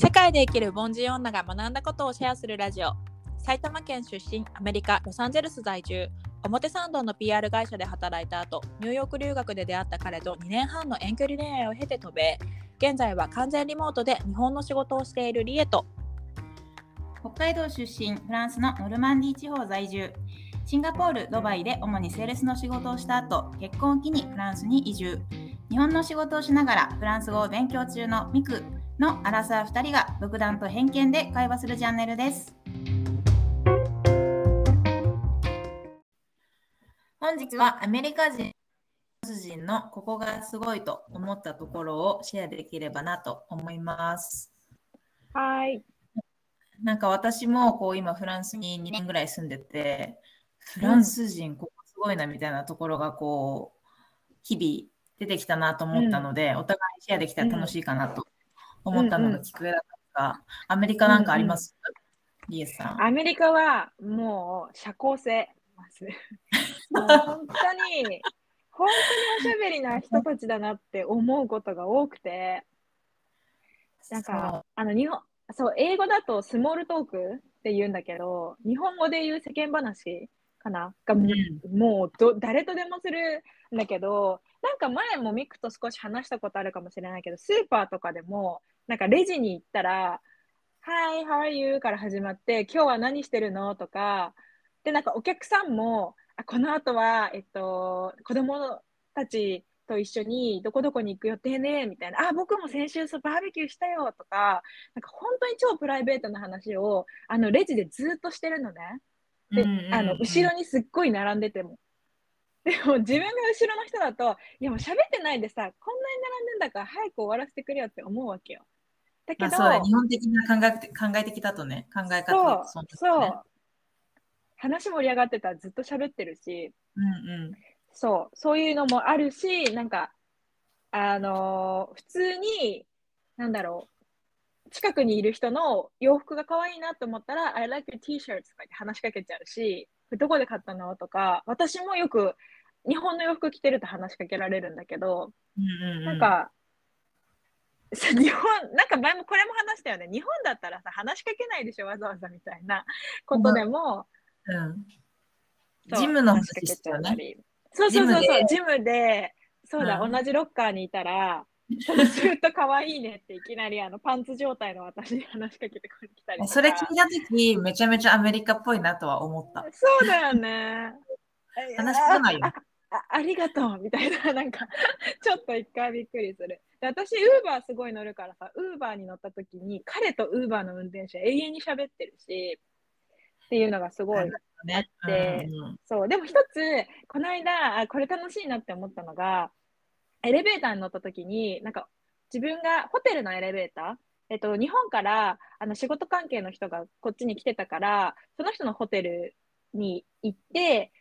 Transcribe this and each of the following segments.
世界で生きる凡人女が学んだことをシェアするラジオ。埼玉県出身アメリカ・ロサンゼルス在住。表参道の PR 会社で働いた後ニューヨーク留学で出会った彼と2年半の遠距離恋愛を経て渡米。現在は完全リモートで日本の仕事をしているリエと。北海道出身フランスのノルマンディ地方在住。シンガポールドバイで主にセールスの仕事をした後結婚を機にフランスに移住。日本の仕事をしながらフランス語を勉強中のミク。のアラサー2人が独断と偏見で会話するチャンネルです。本日はアメリカ人人のここがすごいと思ったところをシェアできればなと思います。はい。なんか私もこう今フランスに2年ぐらい住んでて、フランス人ここすごいなみたいなところがこう日々出てきたなと思ったので、お互いシェアできたら楽しいかなと思ったのがきっかけだったんですが、アメリカなんかあります、リエさん。アメリカはもう社交性。もう本当に、本当におしゃべりな人たちだなって思うことが多くて、なんか、あの日本、そう、英語だとスモールトークって言うんだけど、日本語で言う世間話かな？が、うん。もうど誰とでもするんだけど、なんか前もミクと少し話したことあるかもしれないけど、スーパーとかでも、なんかレジに行ったら、Hi, how are you? から始まって、今日は何してるの？とか、で、なんかお客さんも、あこの後は、えっと、子供たちと一緒にどこどこに行く予定ね、みたいな、あ、僕も先週そうバーベキューしたよとか、なんか本当に超プライベートな話を、あの、レジでずっとしてるのね。で、あの、後ろにすっごい並んでても。でも自分が後ろの人だと、いやもう喋ってないでさ、こんなに並んでんだから早く終わらせてくれよって思うわけよ。だけど、まあそうだ、日本的な考え考え的だとね、考え方そうだとそうですそう、ね。話盛り上がってたらずっと喋ってるし、うんうん。そう、そういうのもあるし、なんか、あのー普通に、なんだろう、近くにいる人の洋服が可愛いなと思ったら、I like your t-shirt とか言って話しかけちゃうし、どこで買ったのとか、私もよく日本の洋服着てると話しかけられるんだけど、うんうんうん、なんか、日本、なんか前もこれも話したよね。日本だったらさ、話しかけないでしょ、わざわざみたいなことでも、うん、そうジムの話したよね。そうそうそうそう、ジジムで、そうだ、うん同じロッカーにいたら、このシュートかわいいねっていきなりあのパンツ状態の私に話しかけてきたり。それ聞いたとき、めちゃめちゃアメリカっぽいなとは思った。そうだよね。話しかけないよ ああありがとうみたいな、なんか、ちょっと一回びっくりする。で私、ウーバーすごい乗るからさ、ウーバーに乗った時に、彼とウーバーの運転手は永遠に喋ってるし、っていうのがすごいね。でうんうんそう、でも一つ、この間、あこれ楽しいなって思ったのが、エレベーターに乗った時に、なんか自分がホテルのエレベーター、えっと、日本からあの仕事関係の人がこっちに来てたから、その人のホテルに行って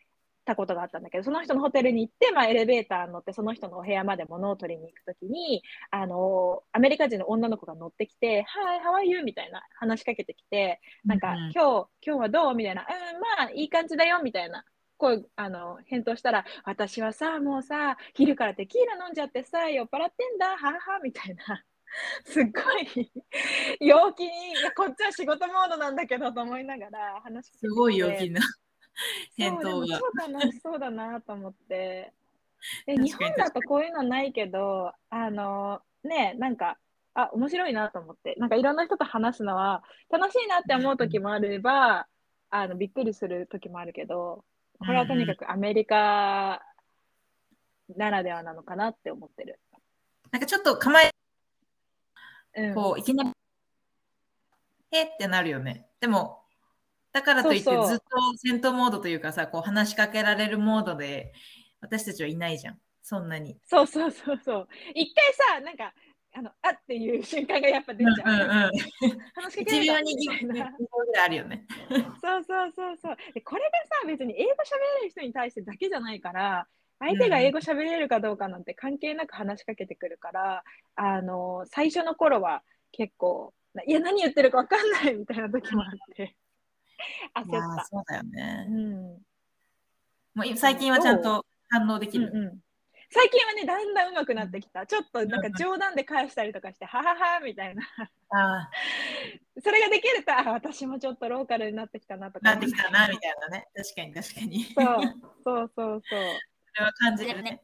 たことがあったんだけど、その人のホテルに行って、まあ、エレベーターに乗って、その人のお部屋まで物を取りに行くときに、あの、アメリカ人の女の子が乗ってきて、Hi, how are you? みたいな話しかけてきて、なんか、うんうん今日、今日はどう？みたいな、うん、まあ、いい感じだよ、みたいな。こう、あの、返答したら、私はさ、もうさ、昼からテキーラ飲んじゃってさ、酔っ払ってんだ、ははは、みたいな。すっごい陽気に、こっちは仕事モードなんだけどと思いながら話すごい陽気な返 そう答が。でも超楽しそうだなと思って。で日本だとこういうのないけど、あの、ね、なんか、あ、面白いなと思って、なんかいろんな人と話すのは楽しいなって思う時もあれば、あのびっくりする時もあるけど、これはとにかくアメリカならではなのかなって思ってる。なんかちょっと構え、うん、こう、いきなり、へってなるよね。でも、だからといってずっと戦闘モードというかさ、こう話しかけられるモードで私たちはいないじゃん。そんなに。そうそうそうそう。一回さ、なんか、あの、あっていう瞬間がやっぱ出ちゃう。うんうんうん。話しかけ1られた秒にみたい2秒な。ぐらいあるよね。そうそうそうそう。で、これがさ、別に英語喋れる人に対してだけじゃないから、相手が英語喋れるかどうかなんて関係なく話しかけてくるから、あの、最初の頃は結構、いや、何言ってるか分かんないみたいな時もあって、焦った。ーそうだよねう。ん。もうい最近はちゃんと反応できる？うんうん最近はね、だんだん上手くなってきた。ちょっとなんか冗談で返したりとかして、はははみたいな。あ それができると、あ私もちょっとローカルになってきたなとか。なってきたなみたいなね。確かに確かに。そそうそうそうそう。それは感じるね。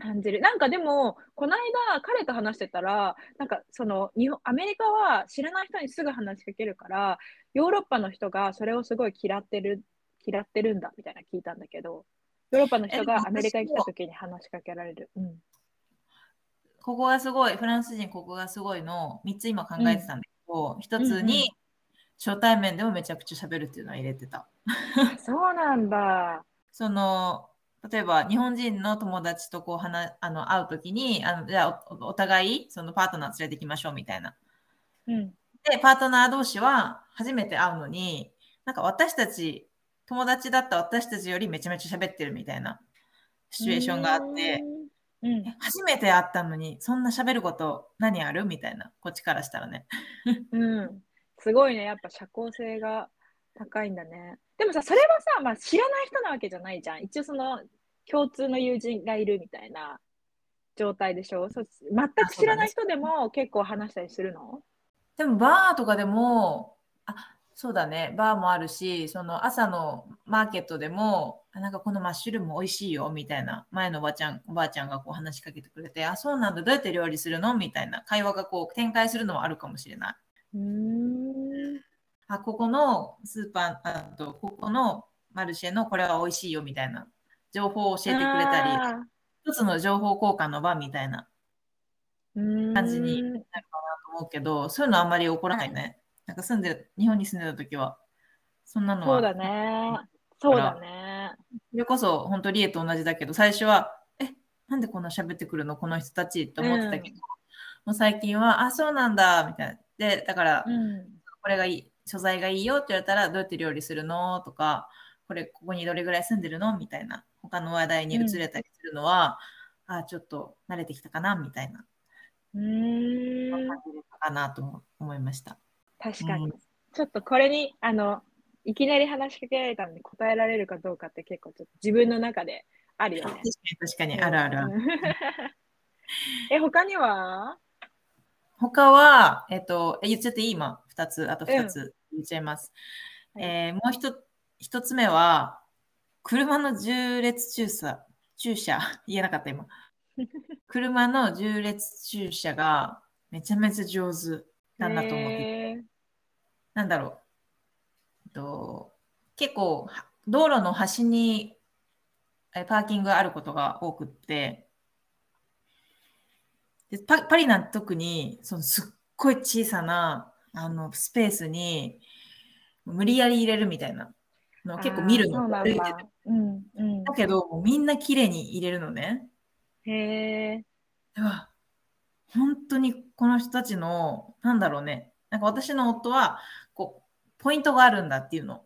感じる。なんかでも、この間、彼と話してたら、なんかその日本、アメリカは知らない人にすぐ話しかけるから、ヨーロッパの人がそれをすごい嫌ってる、嫌ってるんだみたいな聞いたんだけど、ヨーロッパの人がアメリカに来た時に話しかけられる。うん。ここがすごい、フランス人ここがすごいの3つ今考えてたんだけど、一1つに初対面でもめちゃくちゃ喋るっていうのは入れてた。そうなんだ。その例えば日本人の友達とこう話あの会うときにあのじゃあおお互いそのパートナー連れてきましょうみたいな。うん。で、パートナー同士は初めて会うのに、なんか私たち、友達だった私たちよりめちゃめちゃ喋ってるみたいなシチュエーションがあって、うん。え初めて会ったのにそんな喋ること何ある？みたいな、こっちからしたらね。うん。すごいね。やっぱ社交性が高いんだね。でもさ、それはさ、まあ、知らない人なわけじゃないじゃん。一応その共通の友人がいるみたいな状態でしょ？そう全く知らない人でも結構話したりするの？でもバーとかでも、あ、そうだね、バーもあるし、その朝のマーケットでも、あなんかこのマッシュルーム美味しいよみたいな、前のおばちゃん、おばあちゃんがこう話しかけてくれて、あ、そうなんだ、どうやって料理するの？みたいな会話がこう展開するのはあるかもしれない。うーん。あ、ここのスーパー、あとここのマルシェのこれは美味しいよみたいな情報を教えてくれたり、あ一つの情報交換の場みたいな感じになるかなと思うけど、そういうのあんまり起こらないね。なんか住んで、日本に住んでた時は、そんなのは。そうだね。そうだね。それこそ本当リエと同じだけど最初はえなんでこんな喋ってくるの？この人たちって思ってたけど、もう最近はあそうなんだみたいなでだから、うん。これがいい素材がいいよって言われたらどうやって料理するの？とかこれここにどれぐらい住んでるの？みたいな他の話題に移れたりするのは、あちょっと慣れてきたかな？みたいなうーん。感じかなと思思いました。確かに。うんちょっとこれに、あの、いきなり話しかけられたのに答えられるかどうかって結構ちょっと自分の中であるよね確か。に確かにあるある。え、他には？他は、えっと、え言っちゃっていい？今、2つ、あと2つ言っちゃいます。はい。えーもう一一つ目は、車の重列駐車、駐車、言えなかった今。車の重列駐車がめちゃめちゃ上手。だなと思って、へなんだろう。えっと、結構、は道路の端にえパーキングがあることが多くって、でパパリなんて特にそのすっごい小さなあのスペースに無理やり入れるみたいなの結構見るのだ。うんうんだけどみんな綺麗に入れるのね。へえ。では本当にこの人たちのなんだろうねなんか私の夫はこうポイントがあるんだっていうの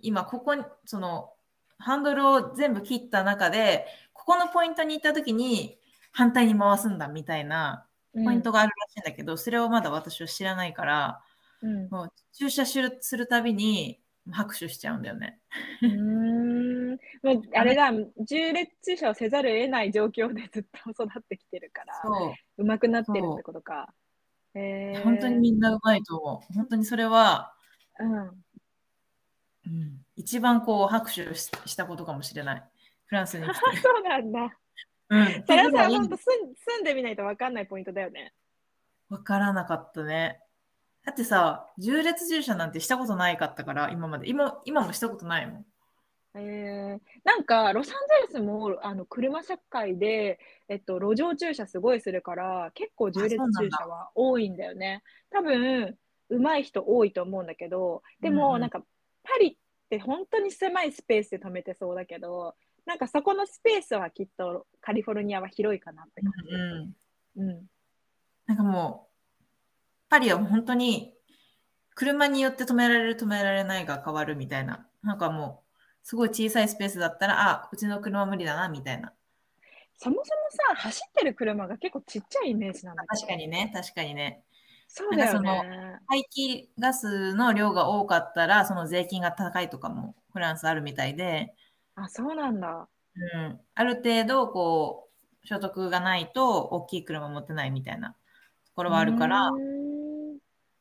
今ここにそのハンドルを全部切った中でここのポイントに行った時に反対に回すんだみたいなポイントがあるらしいんだけど、それをまだ私は知らないからうん。もう駐車するするたびに拍手しちゃうんだよね。うーん。もうあれだ、重列駐車をせざるを得ない状況でずっと育ってきてるから、そう上手くなってるってことか。へえ。本当にみんなうまいと思う。本当にそれは、うん。うん、一番こう拍手ししたことかもしれない。フランスに来て。そうなんだ。うん、それはさ、っていうぐらい本当住んでみないと分かんないポイントだよね。わからなかったね。だってさ、重列駐車なんてしたことないかったから、今まで。今今もしたことないもん。えー、なんかロサンゼルスもあの車社会で、えっと、路上駐車すごいするから結構重列駐車は多いんだよね。多分上手い人多いと思うんだけどでも、うんうんなんかパリって本当に狭いスペースで止めてそうだけどなんかそこのスペースはきっとカリフォルニアは広いかなって感じ。うん。うんなんかもう、パリは本当に車によって止められる止められないが変わるみたいな。なんかもう、すごい小さいスペースだったら、あ、うちの車無理だな、みたいな。そもそもさ走ってる車が結構ちっちゃいイメージなんだけど確かにね、確かにね。そうだよね。排気ガスの量が多かったら、その税金が高いとかもフランスあるみたいで、あそうなんだ。うん、ある程度こう所得がないと大きい車持ってないみたいなところはあるから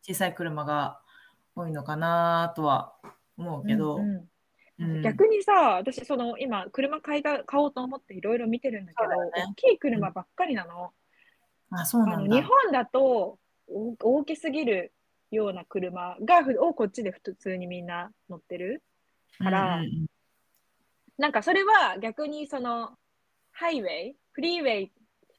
小さい車が多いのかなとは思うけど、うんうん。うん。逆にさ、私、その今、車買いた買おうと思っていろいろ見てるんだけど、ね。大きい車ばっかりなの。あそうなんだ。日本だとお大きすぎるような車がふをこっちで普通にみんな乗ってる。からうんうんなんかそれは逆にそのハイウェイ、フリーウェイ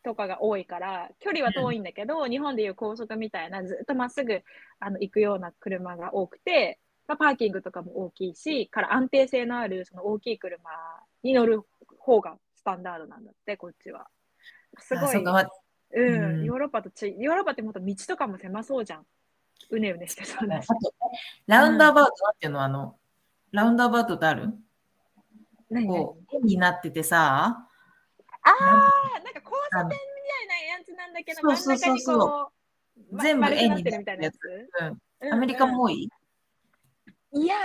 とかが多いから、距離は遠いんだけど、日本でいう高速みたいなずっとまっすぐあの行くような車が多くて、まあ、パーキングとかも大きいし、から安定性のあるその大きい車に乗る方がスタンダードなんだって、こっちは。すごい、うん、うんヨーロッパとち、ヨーロッパってもっと道とかも狭そうじゃん。うねうねしてそうだし。ラウンドアバウトなんていうのあのラウンドアバウトってある？こう円になっててさ。ああ、なんか。交差点みたいなやつなんだけど、そうそうそうそう。ま全部円になってるやつ。うん、アメリカも多い、うん。いや、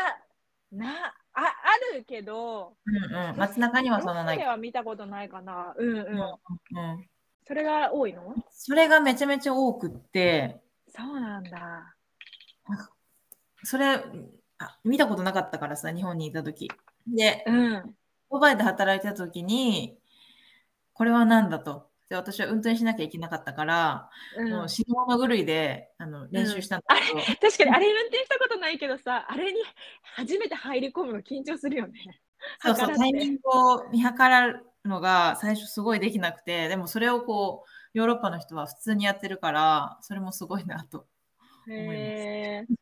な、あ、あるけど、うんうん、街中にはそんなない。は見たことないかな。うんうん。うん、それが多いの？それがめちゃめちゃ多くって。そうなんだ。それあ見たことなかったからさ日本にいた時でうん。ドバイで働いてた時にこれは何だとで私は運転しなきゃいけなかったから、うん、もう死ぬ物狂いであの練習したんだけど、確かにあれ運転したことないけどさ、あれに初めて入り込むの緊張するよね。そうそうタイミングを見計らうのが最初すごいできなくてでもそれをこうヨーロッパの人は普通にやってるからそれもすごいなとへえ。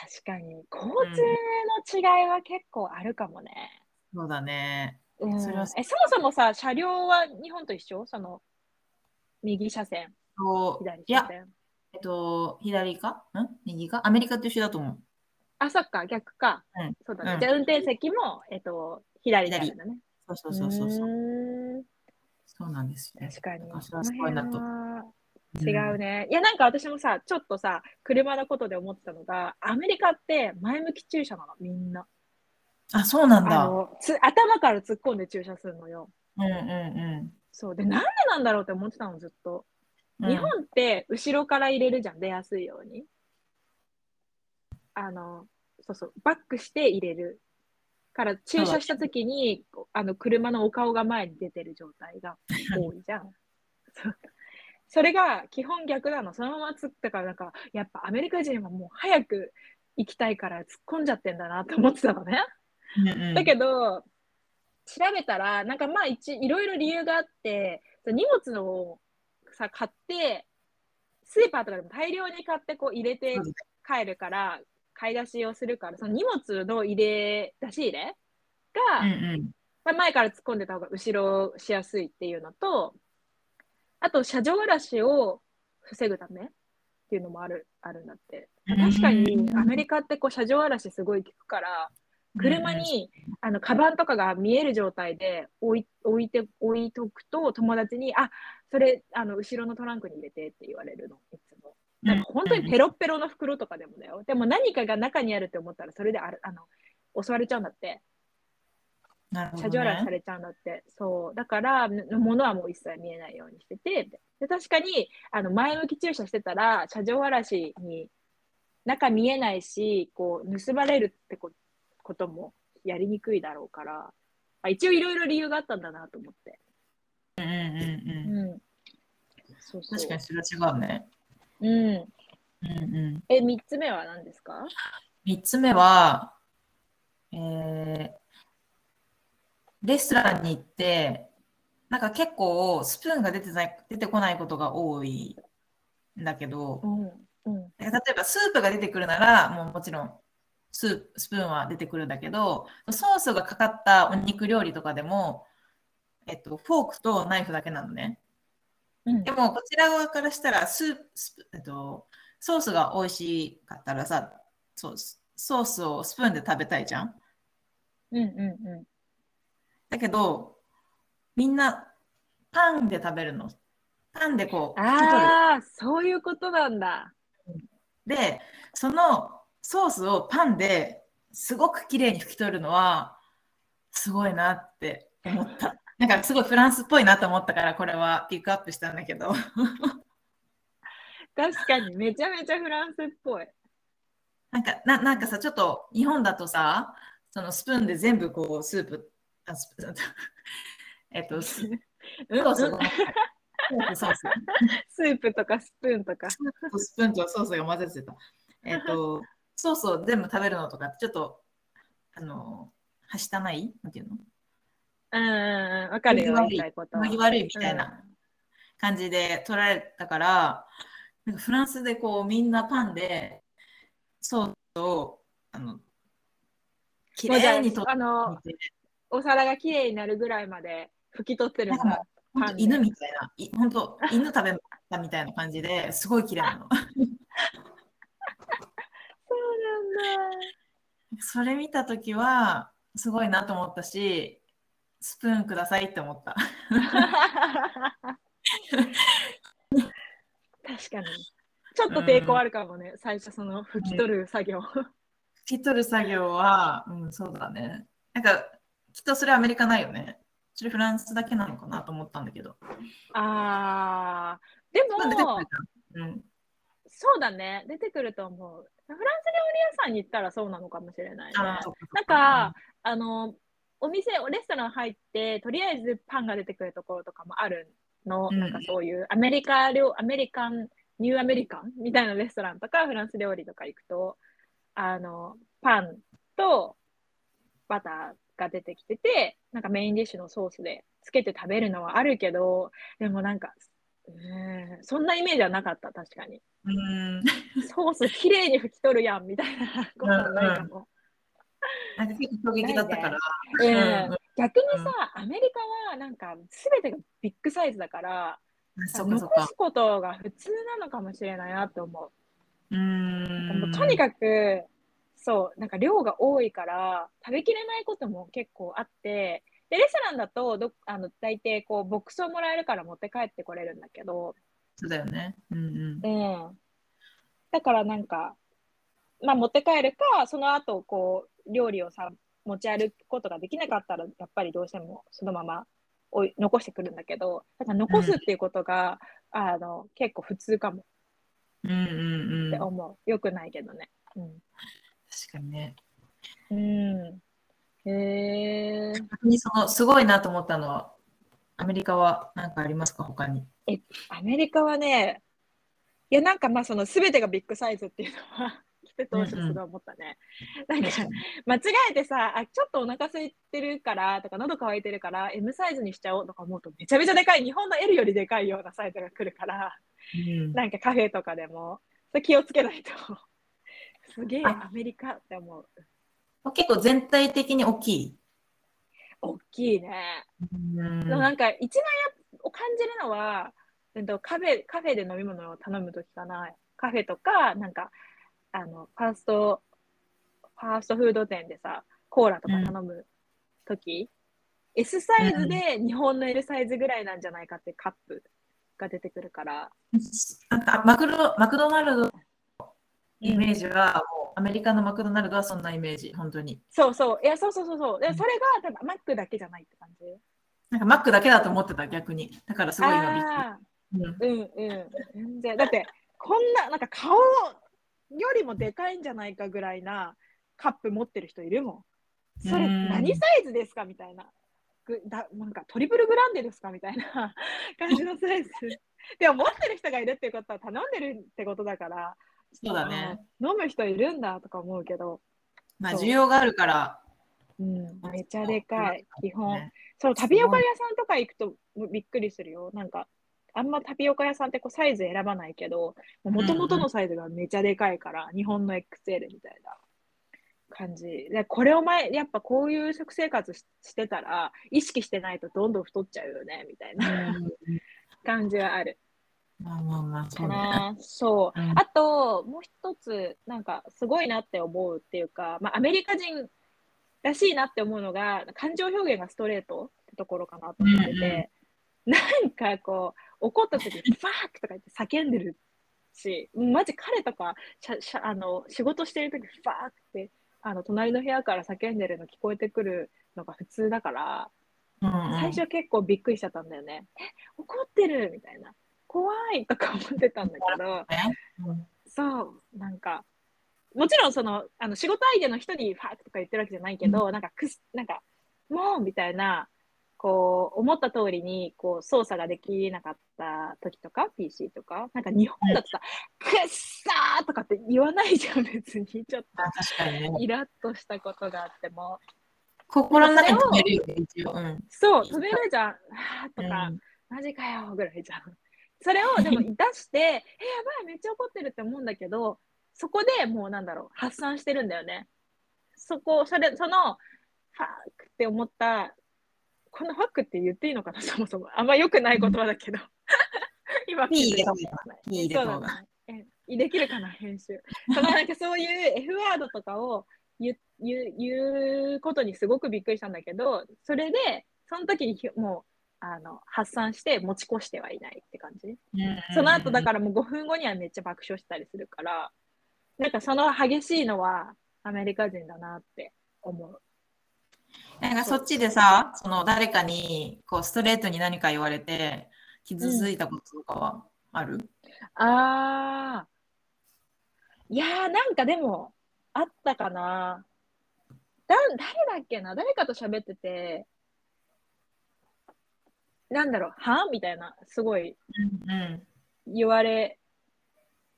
確かに、交通の違いは結構あるかもね。そうだね。うん。それはえそもそもさ、車両は日本と一緒？その右車線、左いや車線。えっと左か？ん？右か？アメリカと一緒だと思う。あ、そっか、逆か。うん。そうだね。うん。じゃあ運転席も、えっと、左だね。そうそうそうそうそう。そうなんですよ。確かに。それはすごいなと違うね。いや、なんか私もさ、ちょっとさ、車のことで思ってたのが、アメリカって前向き駐車なの、みんな。あそうなんあだのつ頭から突っ込んで駐車するのよ。うんうんそう。で、なんでなんだろうって思ってたの、ずっと。うん日本って後ろから入れるじゃん、出やすいように。あの、そうそう、バックして入れる。から駐車した時に、あの車のお顔が前に出てる状態が多いじゃん。そ うそれが基本逆なの。そのまま突っだから、なんか、やっぱアメリカ人はもう早く行きたいから突っ込んじゃってんだなって思ってたのね。うんうんだけど、調べたら、なんかまあ一、いろいろ理由があって、荷物をさ、買って、スーパーとかでも大量に買ってこう入れて帰るから、買い出しをするから、その荷物の入れ、出し入れが、うんうんまあ前から突っ込んでた方が後ろしやすいっていうのと、あと車上荒らしを防ぐためっていうのもあるあるんだって。確かにアメリカってこう車上荒らしすごい効くから、車に、あのカバンとかが見える状態で置い置いて置いとくと友達にあそれあの後ろのトランクに入れてって言われるのいつも。なんか本当にペロッペロの袋とかでもだよ。でも何かが中にあるって思ったらそれであるあの襲われちゃうんだって車上荒らしさねれちゃうんだって。そう。だから物はもう一切見えないようにしてて。で確かにあの前向き駐車してたら車上荒らしに中見えないしこう盗まれるってここともやりにくいだろうからあ一応いろいろ理由があったんだなと思って、うんうんうんうん。うん、そうそう。確かにそれは違うね。うん、うんうん、え3つ目は何ですか？3つ目は、えーレストランに行って、なんか結構スプーンが出てない出てこないことが多いんだけど、うんうん例えばスープが出てくるなら、もうもちろんススプーンは出てくるんだけど、ソースがかかったお肉料理とかでも、えっと、フォークとナイフだけなのね。うんでも、こちら側からしたらスープ、えっと、ソースが美味しかったらさ、そうソースをスプーンで食べたいじゃん。うんうんうだけど、みんなパンで食べるの。パンでこう。ああそういうことなんだで、そのソースをパンですごく綺麗に拭き取るのは、すごいなって思った。なんかすごいフランスっぽいなと思ったから、これはピックアップしたんだけど。確かにめちゃめちゃフランスっぽい。なんかななんかさ、ちょっと日本だとさ、そのスプーンで全部こうスープ、あスプえっと、ソースごめんソース。スープとかスプーンとか。スプーンとソースが混ぜてた。えっと、ソースを全部食べるのとか、ちょっと、あの、はしたない？なんていうの？うんわかるよ、麦悪悪いみたいな感じで取られたから、なんかフランスでこうみんなパンでソースをあのきもうじゃれいに取あ、あの、ってお皿がきれいになるぐらいまで拭き取ってる犬みたいな、い本当 犬食べたみたいな感じですごい綺麗なの。そうなんだ。それ見たときはすごいなと思ったし、スプーンくださいって思った。確かに。ちょっと抵抗あるかもね、最初その拭き取る作業。拭き取る作業は、うん、そうだね。なんか、きっとそれアメリカないよね。それフランスだけなのかなと思ったんだけど。あー、でも。うん。そうだね、出てくると思う。フランス料理屋さんに行ったらそうなのかもしれないね。なんか、あの、お店、レストラン入って、とりあえずパンが出てくるところとかもあるの、うんなんかそういうアメリカ料、アメリカン、ニューアメリカンみたいなレストランとか、フランス料理とか行くと、あの、パンとバターが出てきてて、なんかメインディッシュのソースでつけて食べるのはあるけど、でもなんか、うんそんなイメージはなかった、確かに。うん。ソースきれいに拭き取るやんみたいなことはないかも。なんか結構衝撃だったから。ええうん逆にさ、アメリカはなんか全てがビッグサイズだから、残す。ことが普通なのかもしれないなって思う。うーん。もうとにかく、そう、なんか量が多いから、食べきれないことも結構あって、で、レストランだとど、あの、大抵こう、ボックスをもらえるから持って帰ってこれるんだけど、そうだよね。うんうん。うん。だからなんか、まあ持って帰るか、その後こう、料理をさ、持ち歩くことができなかったら、やっぱりどうしてもそのままおい残してくるんだけど、だから残すっていうことが、あの、結構普通かもうんうんうん。って思う。よくないけどね。うん。確かにね。うん。へえ。逆にそのすごいなと思ったのは、アメリカは何かありますか、他に？アメリカはね、いやなんかまあその全てがビッグサイズっていうのは、来て当初すごい思ったね。なんか間違えてさあ、ちょっとお腹空いてるからとか、喉乾いてるから、M サイズにしちゃおうとか思うと、めちゃめちゃでかい、日本の L よりでかいようなサイズが来るから、うんなんかカフェとかでも、それ気をつけないと、すげえあアメリカって思う。結構全体的に大きい。大きいね。うんなんか一番やを感じるのは、うんとカフェカフェで飲み物を頼むときかな。カフェとか、なんか、あの、ファースト、ファーストフード店でさ、コーラとか頼むとき、S サイズで日本の L サイズぐらいなんじゃないかってカップが出てくるから。なんかマクドマクドナルドのイメージ。ジは、もうアメリカのマクドナルドはそんなイメージ、本当に。そうそう。いや、そうそうそうそう。で、それが多分マックだけじゃないって感じ。なんかマックだけだと思ってた、逆に。だからすごい今びっくあり。うんーうんうん。全然。だって、こんな、なんか顔よりもでかいんじゃないかぐらいなカップ持ってる人いるもん。それうん何サイズですかみたいな。ぐだなんかトリプルグランデですかみたいな 感じのサイズ。でも持ってる人がいるってことは頼んでるってことだから、そうだね。あ飲む人いるんだとか思うけど、まあ、需要があるから。うん、めっちゃでかい、基本。ねそう、タピオカ屋さんとか行くとびっくりするよ。なんか、あんまタピオカ屋さんってこうサイズ選ばないけど、もともとのサイズがめちゃでかいから、日本の XL みたいな感じ。で、これを前、やっぱこういう食生活ししてたら、意識してないとどんどん太っちゃうよね、みたいなうん 感じはあるまあまあまあ、そかうう。うんあと、もう一つ、なんか、すごいなって思うっていうか、まあ、アメリカ人らしいなって思うのが、感情表現がストレートってところかなと思ってて、なんかこう、怒った時に、ファークとか言って叫んでるし、マジ彼とか、しゃしゃあの仕事してる時ファークって、あの隣の部屋から叫んでるの聞こえてくるのが普通だから、うんうん最初結構びっくりしちゃったんだよね。え、怒ってるみたいな。怖いとか思ってたんだけど、そう、なんか、もちろんその、あの仕事相手の人にファーとか言ってるわけじゃないけど、なんかくす、なんか、もうみたいな、こう、思った通りに、こう、操作ができなかった時とか、PC とか、なんか日本だとさ、くっさーとかって言わないじゃん、別に。ちょっあ確かにねと、。イラッとしたことがあっても。心の中に止めるよね、一応。うん。そう、止めるじゃん、はーとか、うんマジかよぐらいじゃん。それをでも 出して、え、やばい、めっちゃ怒ってるって思うんだけど、そこでもうなんだろう、発散してるんだよね。そこ、それ、その、ファークって思った、このファックって言っていいのかな、そもそも。あんま良くない言葉だけど。今、いい入れいい。え、できるかな、編集。そのなんかそういう F ワードとかを言う言う言うことにすごくびっくりしたんだけど、それで、その時にひもう、あの発散して持ち越してはいないって感じ。その後だからもう5分後にはめっちゃ爆笑したりするから、なんかその激しいのはアメリカ人だなって思う。なんかそっちでさ、その誰かにこうストレートに何か言われて傷ついたこととかはある、あー。いやーなんかでもあったかな。だ誰だっけな？誰かと喋ってて、なんだろう、は？みたいな、すごいうん言われ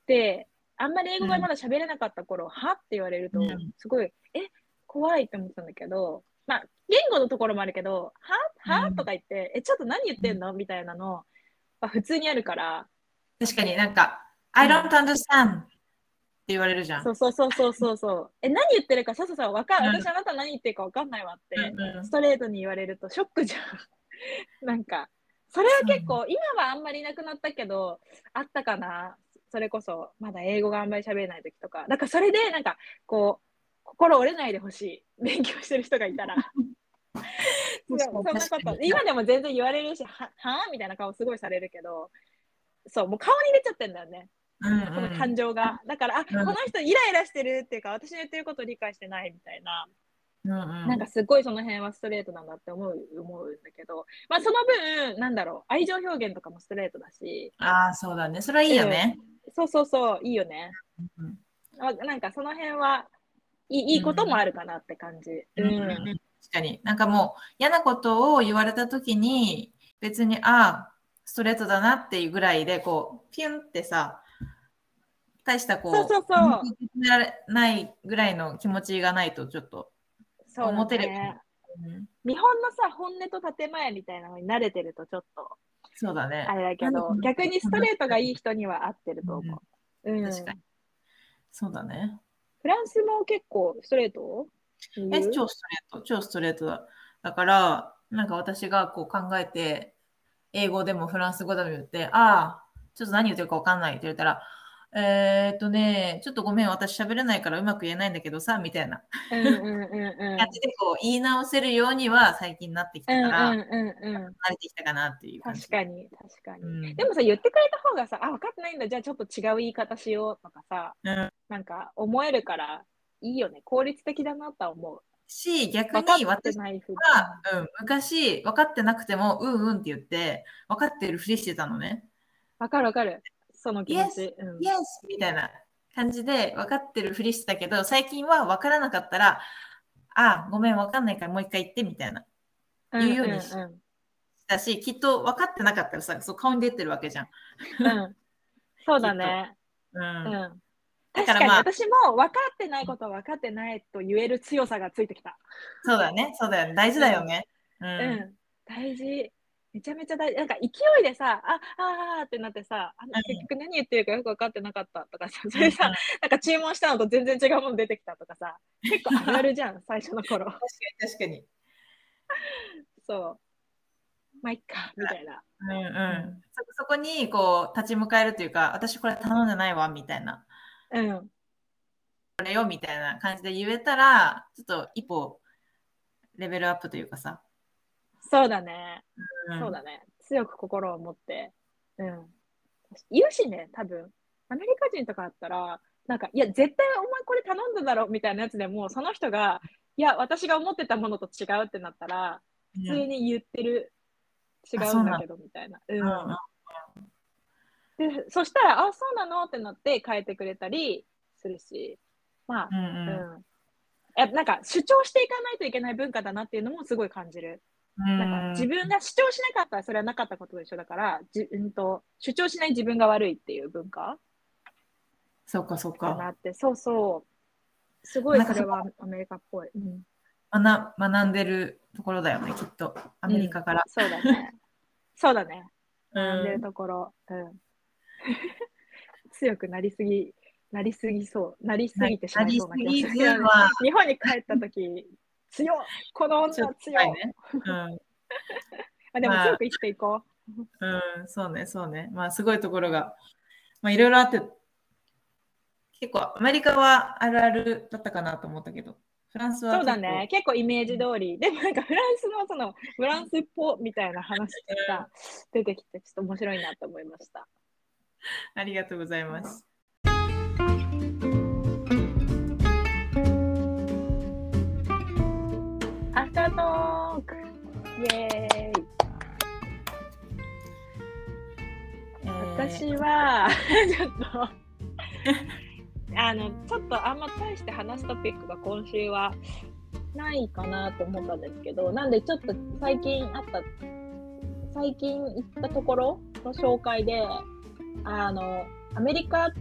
て、あんまり英語がまだ喋れなかった頃、は？って言われるとうん、すごい、え、怖いって思ってたんだけど、まあ、言語のところもあるけど、は？はうん。とか言って、え、ちょっと何言ってんの？みたいなの、まあ、普通にあるから、確かになんか、I don't understand って言われるじゃん。そうそうそうそうそう。そう。え、何言ってるか、そうそうそう、わかる？うん。私あなた何言ってるかわかんないわって、うんうん。ストレートに言われるとショックじゃん。なんか、それは結構、今はあんまりなくなったけど、あったかな？それこそ、まだ英語があんまり喋れない時とか。だからそれで、なんか、こう、心折れないでほしい。勉強してる人がいたら。そんなこと。今でも全然言われるし、ははみたいな顔すごいされるけど、そう、もう顔に出ちゃってんだよね。うんこの感情が。だから、あ、この人イライラしてるっていうか、私の言ってることを理解してないみたいな。うんうんなんかすごいその辺はストレートなんだって思う思うんだけど、まあその分、なんだろう、愛情表現とかもストレートだし、ああ、そうだね。それはいいよね。そうそうそう、いいよね。うんあなんかその辺はいいいいこともあるかなって感じ。ううんん確かに。なんかもう嫌なことを言われたときに、別に、ああ、ストレートだなっていうぐらいで、こう、ピュンってさ、大したこう、そうそうそうないぐらいの気持ちがないと、ちょっと、そうだ表でね。うん日本のさ、本音と建前みたいなのに慣れてるとちょっとそうだねあ。れだけど、うん逆にストレートがいい人には合ってると思う。うん、確かに。そうだね。フランスも結構ストレート？え、超ストレート、超ストレートだ。だから、なんか私がこう考えて、英語でもフランス語でも言って、ああ、ちょっと何言ってるかわかんないって言われたら、えー、っとね、ちょっとごめん、私喋れないからうまく言えないんだけどさ、みたいなうんうんうんうん。こう言い直せるようには最近なってきたうんから、うんうんうん。慣れてきたかなっていう。確かに、確かに。うんでもさ、言ってくれた方がさ、あ、分かってないんだ、じゃあちょっと違う言い方しようとかさ、うんなんか思えるからいいよね。効率的だなとは思う。し、逆に私は、うん、昔分かってなくても、うんうんって言って、分かってるふりしてたのね。わかるわかる。その気持ち。うん Yes! みたいな感じで分かってるふりしてたけど、最近は分からなかったら、あ、ごめん、分かんないからもう一回言ってみたいな。言うようにしんんだし、きっと分かってなかったらさ、そう顔に出てるわけじゃん。うんうんそうだね。う。うんん。だ確かに私も分かってないことは分かってないと言える強さがついてきた。そうだね、そうだよね。大事だよね。う。うんん。大事。めちゃめちゃ大事。なんか勢いでさ、あ、あーってなってさ、あん結局何言ってるかよく分かってなかったとかさ、それさ、なんか注文したのと全然違うもの出てきたとかさ、結構あるあるじゃん、最初の頃。確かに確かに。そう。まあ、いっか、みたいな。うんうん。そそこにこう立ち向かえるというか、私これ頼んでないわみたいな、うん。これよみたいな感じで言えたら、ちょっと一歩レベルアップというかさ。そうだね。うんそうだね。強く心を持って。うん。言うしね、多分。アメリカ人とかだったら、なんか、いや、絶対お前これ頼んだだろみたいなやつでも、その人が、いや、私が思ってたものと違うってなったら、普通に言ってる、違うなんうんだけどみたいな。うんでそしたら、あ、そうなのってなって変えてくれたりするし、まあ、うんううんなんか主張していかないといけない文化だなっていうのもすごい感じる。うんなんか自分が主張しなかったらそれはなかったことと一緒だから、じうんと主張しない自分が悪いっていう文化そうかそうかかなって、そうそう。すごいそれはアメリカっぽい。うん、学学んでるところだよねきっとアメリカから、そうだね。そうだね。うん学んでるところ。うん、強くなりすぎ、なりすぎそう。なりすぎてしまいそうな気がする 日本に帰った時強いこの女は強い、ねうん あでもまあ強く生きていこうん、そうね、そうね。まあ、すごいところが、まあ、いろいろあって、結構、アメリカはあるあるだったかなと思ったけど、フランスう。はそうだね。結構イメージ通り。でもなんかフランスのそのフランスっぽみたいな話が出てきて、ちょっと面白いなと思いました。ありがとうございます。アフタートークイエーイ。えー。私は、ちょっと、あの、ちょっとあんま大して話すトピックが今週はないかなと思ったんですけど、なんでちょっと最近あった、最近行ったところの紹介で、あの、アメリカっ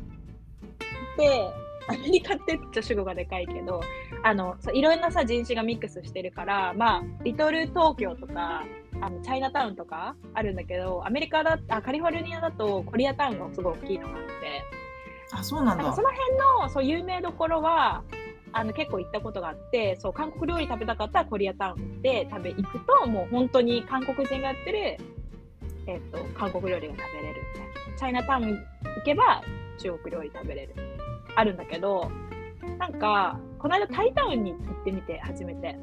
て、アメリカってちょっと主語がでかいけど、あの、そういろんなさ、人種がミックスしてるから、まあ、リトル東京とか、あのチャイナタウンとかあるんだけど、アメリカだあカリフォルニアだとコリアタウンがすごい大きいのがあって、あ、そうなんだそ。の辺のそう有名どころはあの結構行ったことがあって、そう韓国料理食べたかったらコリアタウンで食べ行くと、もう本当に韓国人がやってる、えっと韓国料理が食べれるみたいな。チャイナタウン行けば中国料理食べれる。あるんだけど、なんか、この間タイタウンに行ってみて、初めて。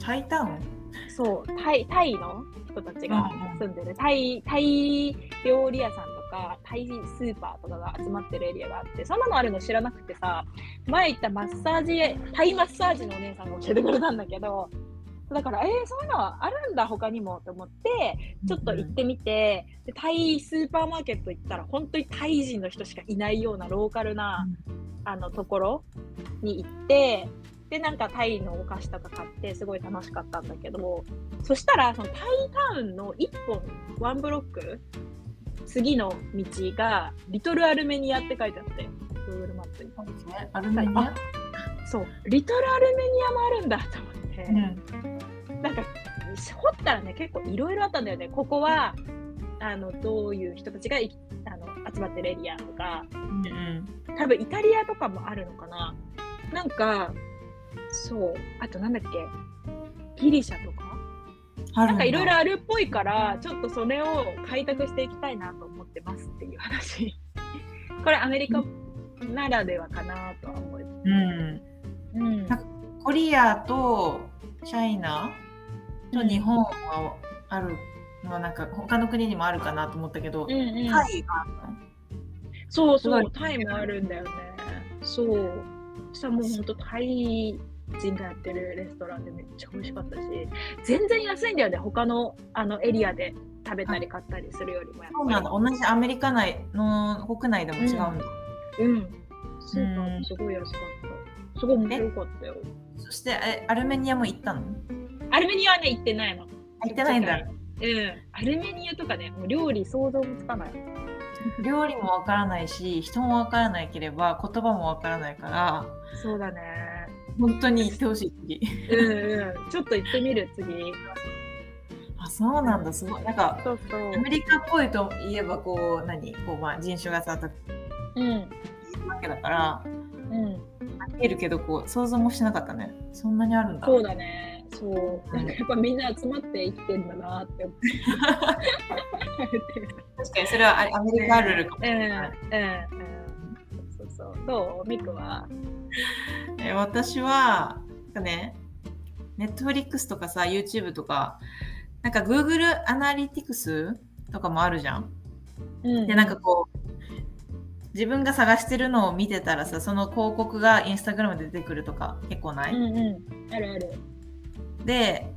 タイタウン？そう、タイ、タイの人たちが住んでる、タイ、タイ料理屋さんとか、タイスーパーとかが集まってるエリアがあって、そんなのあるの知らなくてさ、前行ったマッサージ、タイマッサージのお姉さんが教えてくれたんだけど、だから、えー、そういうのはあるんだ、他にもと思って、ちょっと行ってみて、でタイスーパーマーケット行ったら、本当にタイ人の人しかいないようなローカルな、あのところに行って、で、なんかタイのお菓子とか買って、すごい楽しかったんだけど、そしたら、そのタイタウンの一本、ワンブロック、次の道が、リトルアルメニアって書いてあって、Google マップに。そうですね。アルメニア？そう、リトルアルメニアもあるんだと思って。うん。なんか掘ったらね結構いろいろあったんだよね。ここはあのどういう人たちがいあの集まってるエリアとかうん多分イタリアとかもあるのかな。なんかそう。あとなんだっけ？ギリシャとか？あなんかいろいろああるっぽいからちょっとそれを開拓していきたいなと思ってますっていう話。これアメリカならではかなとは思う、うん。うんなんかコリアとチャイナと日本はあるのはなんか他の国にもあるかなと思ったけど、うんうんタイがそうそう、タイもあるんだよね。そう。そしたらもう本当タイ人がやってるレストランでめっちゃ美味しかったし、全然安いんだよね、他のあのエリアで食べたり買ったりするよりも。そうなんだ。同じアメリカ内の国内でも違うんだ。うん。スーパーもすごい安かった。すごい面白かったよ。そしてえアルメニアも行ったの？アルメニアはね、行ってないの。あ行ってないんだ。うん。アルメニアとかね、もう料理想像もつかない。料理もわからないし、人もわからないければ言葉もわからないから、そうだね。本当に行ってほしい次。うんうん。ちょっと行ってみる、次。あ、そうなんだ。すごい。なんか、そうそうア。メリカっぽいといえば、こう、何？こう、まあ、人種がさ、たくうん。わけだから、うん。見えるけど、こう、想像もしてなかったね。そんなにあるんだ。そうだね。そう。なんかやっぱみんな集まって生きてんだなって思って。確かに、それはあアメリカあるあるかもし。れない。うん。そうそう。どうミクは？え私は、なんかね、ネットフリックスとかさ、YouTube とか、なんか Google アナリティクスとかもあるじゃん。うんで、なんかこう、自分が探してるのを見てたらさ、その広告がインスタグラムで出てくるとか結構ない、うんうん。あるある。で、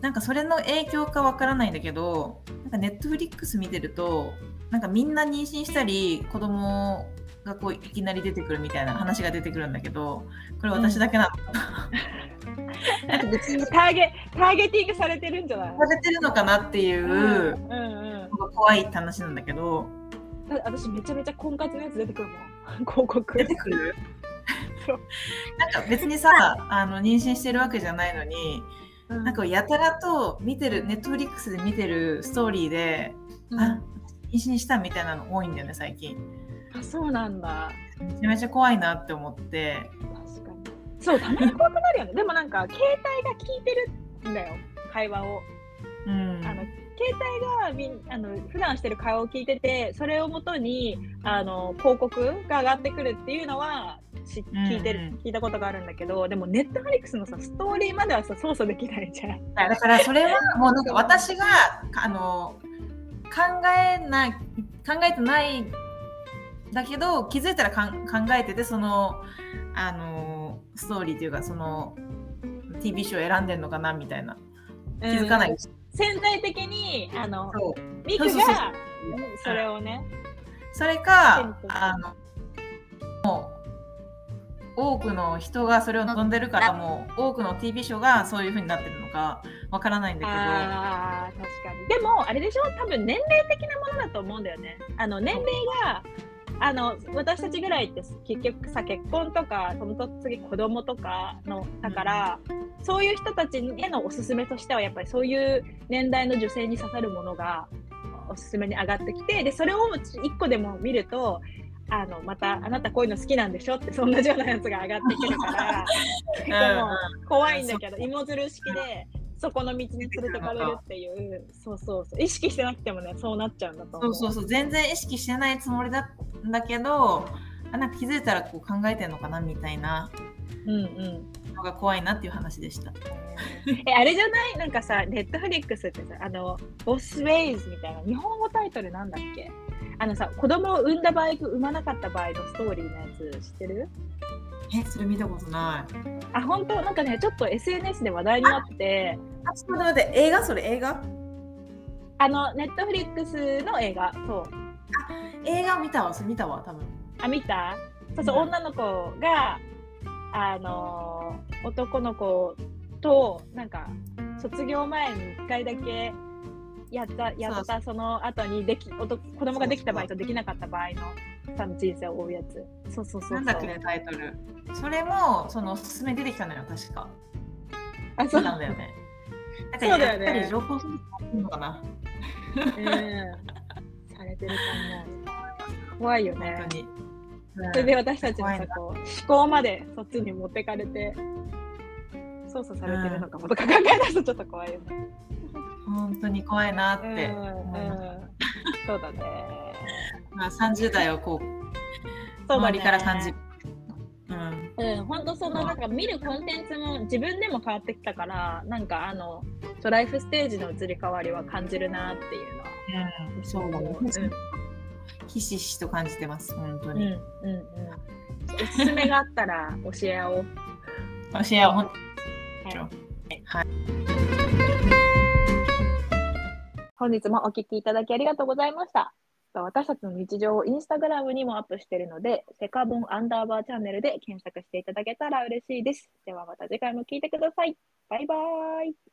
なんかそれの影響かわからないんだけどなんかネットフリックス見てるとなんかみんな妊娠したり子供がこういきなり出てくるみたいな話が出てくるんだけどこれ私だけなの、なん。か別にターゲターゲティングされてるんじゃない？されてるのかなっていううんうん怖いって話なんだけどだ私めちゃめちゃ婚活のやつ出てくるもん。広告。出てくる？なんか別にさあの妊娠してるわけじゃないのにうん。なんかやたらと見てるネットフリックスで見てるストーリーで、うん。あ妊娠したみたいなの多いんだよね最近。あそうなんだ。めちゃめちゃ怖いなって思って。確かに。そうたまに怖くなるよね。でもなんか携帯が聞いてるんだよ。会話を。うん。あの携帯がみんあの普段してる会話を聞いててそれをもとにあの広告が上がってくるっていうのはし聞いてる、うんうん。聞いたことがあるんだけどでもネットフリックスのさストーリーまではさ操作できないじゃん。だからそれはもうなんか私があの考えない考えてないんだけど気づいたらかん考えててそのあのストーリーというかその TV ショー選んでんのかなみたいな。気づかない、うん潜在的にあのミクがうんそれをねそれかあのもう多くの人がそれを望んでるからもう多くの TV ショーがそういう風になってるのかわからないんだけど。あー確かに。でもあれでしょ？多分年齢的なものだと思うんだよね。あの年齢があの私たちぐらいって結局さ結婚とかその次子供とかのだから、そういう人たちへのおすすめとしてはやっぱりそういう年代の女性に刺さるものがおすすめに上がってきてでそれを1個でも見るとあのまたあなたこういうの好きなんでしょってそんなようなやつが上がってくるから 怖いんだけど芋づる式でそこの道に連れてかれるっていうそうそうそう。意識してなくてもねそうなっちゃうんだと思う。そうそうそう。全然意識してないつもりだんだけどあなんか気づいたらこう考えてんのかなみたいなうんうん。のが怖いなっていう話でした。えあれじゃない？なんかさネットフリックスってさあのボスウェイズみたいな日本語タイトルなんだっけ？あのさ子供を産んだ場合と産まなかった場合のストーリーのやつ知ってる？えそれ見たことない。あ本当？なんかねちょっと SNS で話題になって。あちょっと待って映画？それ映画？あのネットフリックスの映画。そう映画見たわ見たわ多分。あ見た？そうそう、うん女の子があのー男の子となんか卒業前に1回だけやったやったその後にできおと子供ができた場合とできなかった場合のさ人生を追うやつそうそうそうそうなんだっけねタイトル。それもそのおすすめ出てきたのよ確か。あそう見たんだよね。なんかそうだよねやっぱり情報操作されてるのかな。うんてると思う 怖いよ本ね当に。それで私たちのこう思考までそっちに持ってかれて操作されてるのかもとか考え出すとちょっと怖いよね本当に怖いなって。うんうんそうだね。まあ30代をこうそうだね周りから感じる。うん。うん、本当そのなんか見るコンテンツも自分でも変わってきたから、なんかあの、ライフステージの移り変わりは感じるなっていうのは。うん、そうだね。うんひしひしと感じてます、本当うん、うん、に。うん。おすすめがあったら教え合おう。教え合おう、本本日もお聞きいただきありがとうございました。私たちの日常をインスタグラムにもアップしているので、セカボンアンダーバーチャンネルで検索していただけたら嬉しいです。ではまた次回も聞いてください。バイバーイ。